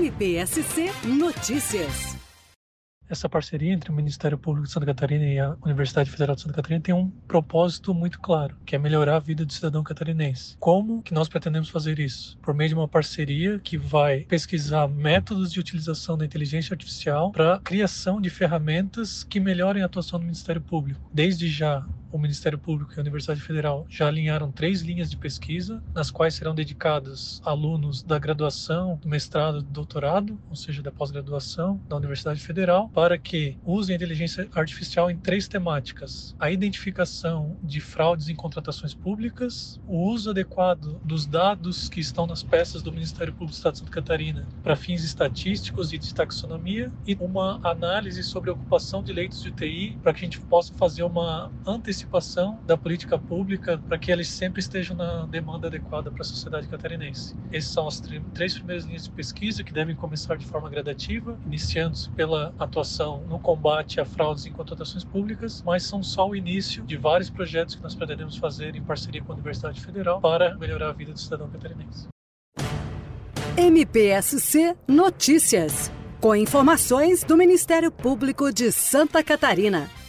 MPSC Notícias. Essa parceria entre o Ministério Público de Santa Catarina e a Universidade Federal de Santa Catarina tem um propósito muito claro, que é melhorar a vida do cidadão catarinense. Como que nós pretendemos fazer isso? Por meio de uma parceria que vai pesquisar métodos de utilização da inteligência artificial para criação de ferramentas que melhorem a atuação do Ministério Público. Desde já, o Ministério Público e a Universidade Federal já alinharam três linhas de pesquisa, nas quais serão dedicados alunos da graduação, do mestrado, do doutorado, ou seja, da pós-graduação da Universidade Federal, para que usem a inteligência artificial em três temáticas: a identificação de fraudes em contratações públicas, o uso adequado dos dados que estão nas peças do Ministério Público do Estado de Santa Catarina para fins estatísticos e de taxonomia, e uma análise sobre a ocupação de leitos de UTI para que a gente possa fazer uma antecipação antecipação da política pública para que eles sempre estejam na demanda adequada para a sociedade catarinense. Essas são as três primeiras linhas de pesquisa que devem começar de forma gradativa, iniciando-se pela atuação no combate a fraudes em contratações públicas, mas são só o início de vários projetos que nós pretendemos fazer em parceria com a Universidade Federal para melhorar a vida do cidadão catarinense. MPSC Notícias, com informações do Ministério Público de Santa Catarina.